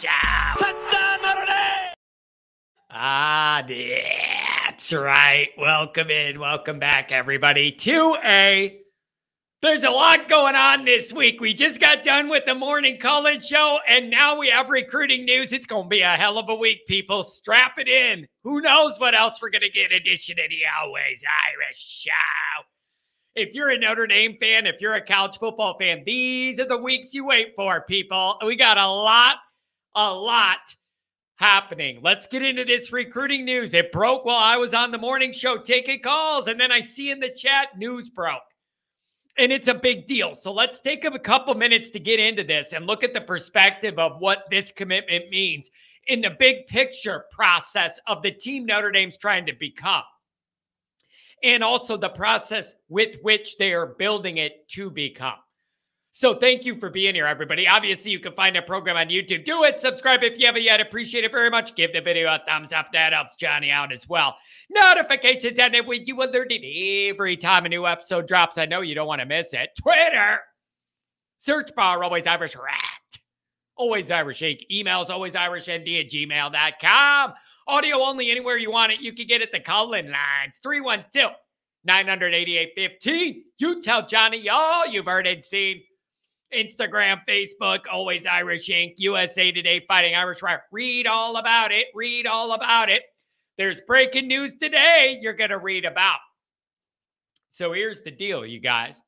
Show. Ah, that's right. Welcome in. Welcome back, everybody, to a. There's a lot going on this week. We just got done with the morning call-in show, and now we have recruiting news. It's going to be a hell of a week, people. Strap it in. Who knows what else we're going to get in addition to the Always Irish Show. If you're a Notre Dame fan, if you're a college football fan, these are the weeks you wait for, people. We got a lot, a lot happening. Let's get into this recruiting news. It broke while I was on the morning show taking calls, and then I see in the chat news broke. And it's a big deal. So let's take a couple minutes to get into this and look at the perspective of what this commitment means in the big picture process of the team Notre Dame's trying to become. And also the process with which they are building it to become. So thank you for being here, everybody. Obviously, you can find a program on YouTube. Do it. Subscribe if you haven't yet. Appreciate it very much. Give the video a thumbs up. That helps Johnny out as well. Notifications on it when you alerted every time a new episode drops. I know you don't want to miss it. Twitter. Search bar, always Irish rat. Always Irish Inc. Emails, always Irish ND at gmail.com. Audio only anywhere you want it. You can get it the call-in lines. 312 988 15. You tell Johnny all you've heard and seen. Instagram, Facebook, Always Irish Inc., USA Today, Fighting Irish Wire. Read all about it. Read all about it. There's breaking news today you're going to read about. So here's the deal, you guys.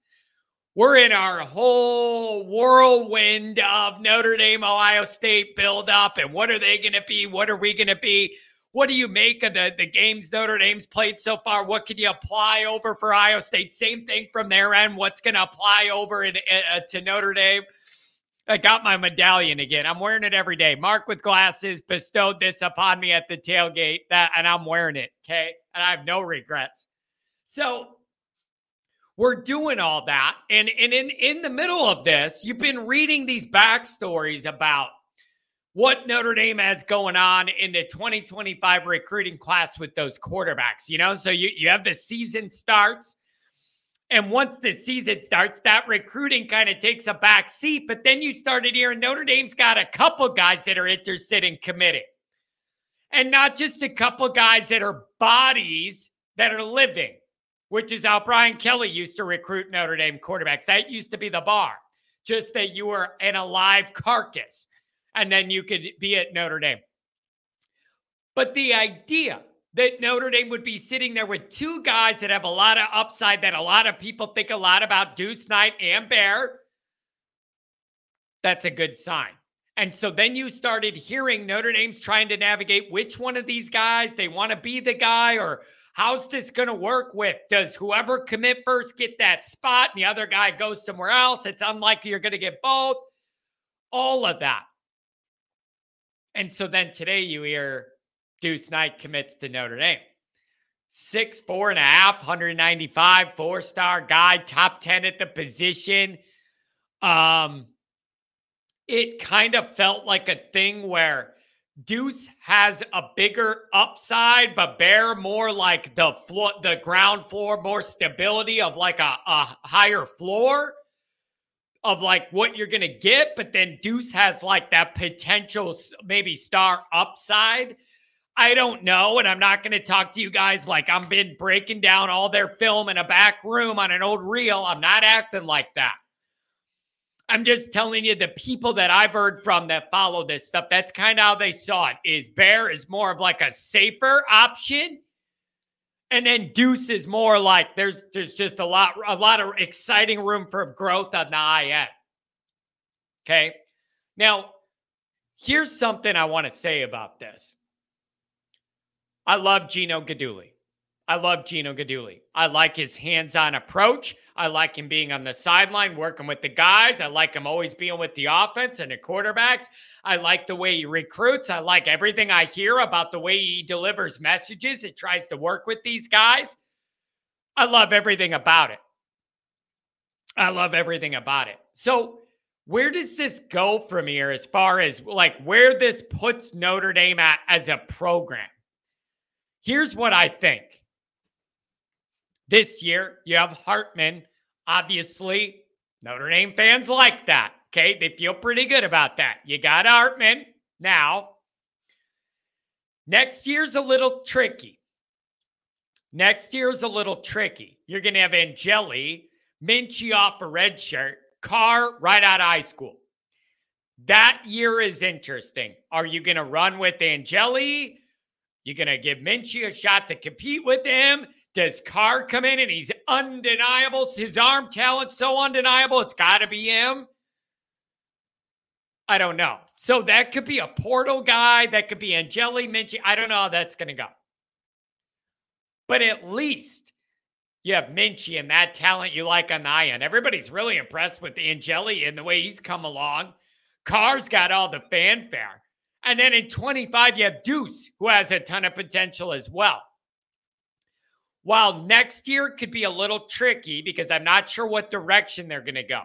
We're in our whole whirlwind of Notre Dame, Ohio State build up. And what are they going to be? What are we going to be? What do you make of the, the games Notre Dame's played so far? What can you apply over for Ohio State? Same thing from their end. What's going to apply over in, uh, to Notre Dame? I got my medallion again. I'm wearing it every day. Mark with glasses bestowed this upon me at the tailgate, that, and I'm wearing it. Okay, and I have no regrets. So we're doing all that, and and in in the middle of this, you've been reading these backstories about what Notre Dame has going on in the 2025 recruiting class with those quarterbacks. You know, so you, you have the season starts. And once the season starts, that recruiting kind of takes a back seat. But then you started hearing Notre Dame's got a couple guys that are interested in committing. And not just a couple guys that are bodies that are living, which is how Brian Kelly used to recruit Notre Dame quarterbacks. That used to be the bar, just that you were an alive carcass and then you could be at Notre Dame. But the idea that Notre Dame would be sitting there with two guys that have a lot of upside, that a lot of people think a lot about Deuce Knight and Bear, that's a good sign. And so then you started hearing Notre Dame's trying to navigate which one of these guys they want to be the guy or how's this going to work with? Does whoever commit first get that spot and the other guy goes somewhere else? It's unlikely you're going to get both. All of that. And so then today you hear Deuce Knight commits to Notre Dame. Six, four and a half, 195, four star guy, top 10 at the position. Um, it kind of felt like a thing where Deuce has a bigger upside, but Bear more like the floor, the ground floor, more stability of like a, a higher floor of like what you're going to get, but then Deuce has like that potential maybe star upside. I don't know. And I'm not going to talk to you guys like I'm been breaking down all their film in a back room on an old reel. I'm not acting like that. I'm just telling you the people that I've heard from that follow this stuff, that's kind of how they saw it. Is Bear is more of like a safer option and then Deuce is more like there's there's just a lot a lot of exciting room for growth on the end. Okay. Now, here's something I want to say about this. I love Gino Guidugli. I love Gino Guidugli. I like his hands-on approach. I like him being on the sideline, working with the guys. I like him always being with the offense and the quarterbacks. I like the way he recruits. I like everything I hear about the way he delivers messages. It tries to work with these guys. I love everything about it. I love everything about it. So, where does this go from here as far as like where this puts Notre Dame at as a program? Here's what I think. This year, you have Hartman. Obviously, Notre Dame fans like that. Okay. They feel pretty good about that. You got Hartman. Now, next year's a little tricky. Next year's a little tricky. You're going to have Angeli, Minchey off a red shirt, Carr right out of high school. That year is interesting. Are you going to run with Angeli? You're going to give Minchey a shot to compete with him? Does Carr come in and he's undeniable? His arm talent so undeniable, it's got to be him. I don't know. So that could be a portal guy. That could be Angeli Minchey. I don't know how that's going to go. But at least you have Minchey and that talent you like on the end. Everybody's really impressed with Angeli and the way he's come along. Carr's got all the fanfare. And then in 25, you have Deuce, who has a ton of potential as well. While next year could be a little tricky because I'm not sure what direction they're going to go.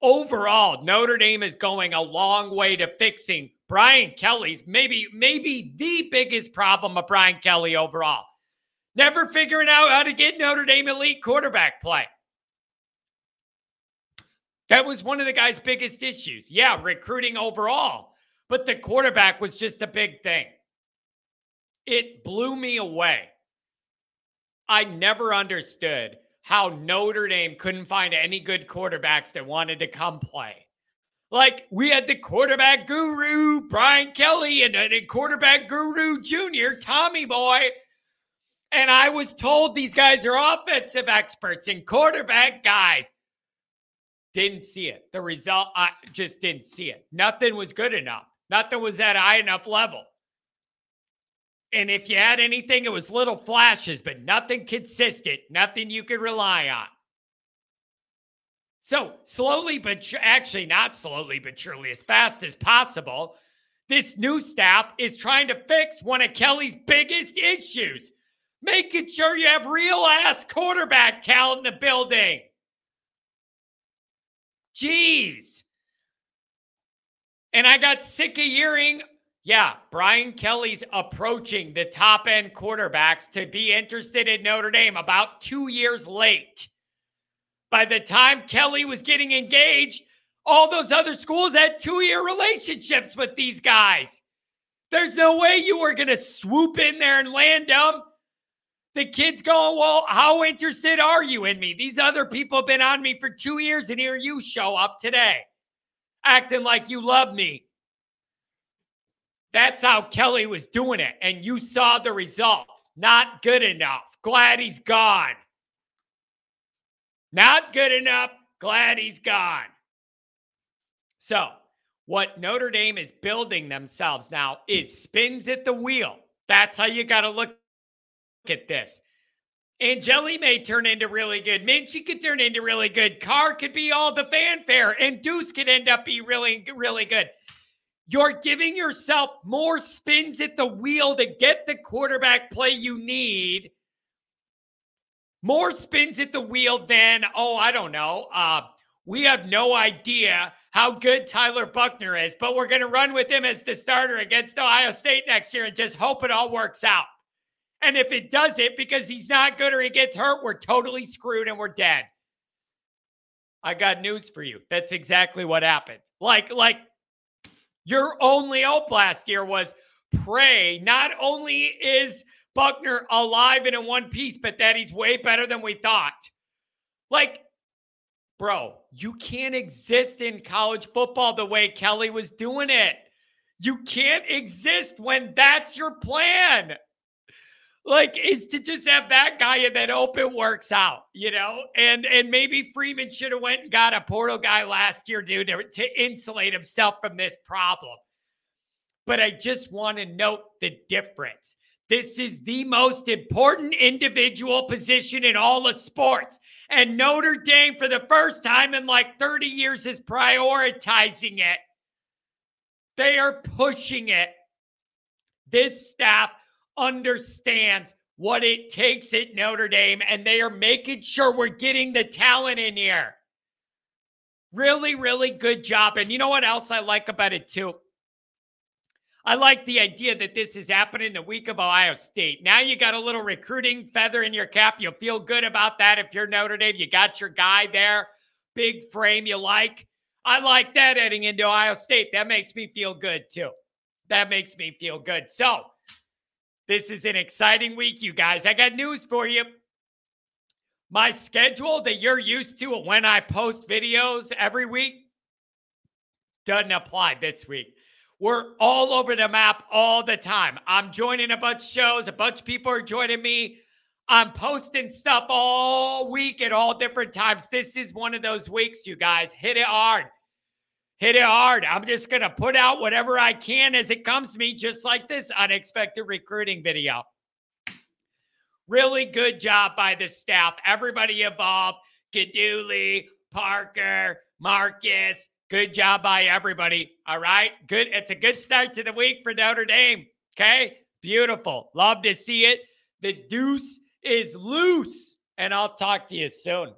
Overall, Notre Dame is going a long way to fixing Brian Kelly's maybe maybe the biggest problem of Brian Kelly overall. Never figuring out how to get Notre Dame elite quarterback play. That was one of the guy's biggest issues. Yeah, recruiting overall, but the quarterback was just a big thing. It blew me away. I never understood how Notre Dame couldn't find any good quarterbacks that wanted to come play. Like we had the quarterback guru, Brian Kelly, and a quarterback guru junior, Tommy Boy. And I was told these guys are offensive experts and quarterback guys. Didn't see it. The result, I just didn't see it. Nothing was good enough. Nothing was at high enough level. And if you had anything, it was little flashes, but nothing consistent, nothing you could rely on. So, slowly, but actually not slowly, but surely as fast as possible, this new staff is trying to fix one of Kelly's biggest issues making sure you have real ass quarterback talent in the building. Jeez. And I got sick of hearing yeah, Brian Kelly's approaching the top end quarterbacks to be interested in Notre Dame about two years late. By the time Kelly was getting engaged, all those other schools had two year relationships with these guys. There's no way you were going to swoop in there and land them. The kid's going, Well, how interested are you in me? These other people have been on me for two years, and here you show up today, acting like you love me. That's how Kelly was doing it. And you saw the results. Not good enough. Glad he's gone. Not good enough. Glad he's gone. So, what Notre Dame is building themselves now is spins at the wheel. That's how you got to look at this. Angeli may turn into really good. Minchey could turn into really good. Carr could be all the fanfare, and Deuce could end up be really, really good. You're giving yourself more spins at the wheel to get the quarterback play you need. More spins at the wheel than, oh, I don't know. Uh, we have no idea how good Tyler Buchner is, but we're going to run with him as the starter against Ohio State next year and just hope it all works out. And if it doesn't because he's not good or he gets hurt, we're totally screwed and we're dead. I got news for you. That's exactly what happened. Like, like your only hope last year was pray. Not only is Buchner alive and in one piece, but that he's way better than we thought. Like, bro, you can't exist in college football the way Kelly was doing it. You can't exist when that's your plan like is to just have that guy and then hope it works out, you know? And and maybe Freeman should have went and got a portal guy last year, dude, to, to insulate himself from this problem. But I just want to note the difference. This is the most important individual position in all of sports. And Notre Dame, for the first time in like 30 years, is prioritizing it. They are pushing it. This staff understands what it takes at Notre Dame, and they are making sure we're getting the talent in here. Really, really good job. And you know what else I like about it too? I like the idea that this is happening the week of Ohio State. Now you got a little recruiting feather in your cap. You'll feel good about that if you're Notre Dame. You got your guy there, big frame you like. I like that heading into Ohio State. That makes me feel good too. that makes me feel good. So, this is an exciting week, you guys. I got news for you. My schedule that you're used to when I post videos every week doesn't apply this week. We're all over the map all the time. I'm joining a bunch of shows, a bunch of people are joining me. I'm posting stuff all week at all different times. This is one of those weeks, you guys. Hit it hard. Hit it hard. I'm just going to put out whatever I can as it comes to me, just like this unexpected recruiting video. Really good job by the staff. Everybody involved. Guidugli, Parker, Marcus. Good job by everybody. All right. Good. It's a good start to the week for Notre Dame. Okay. Beautiful. Love to see it. The deuce is loose. And I'll talk to you soon.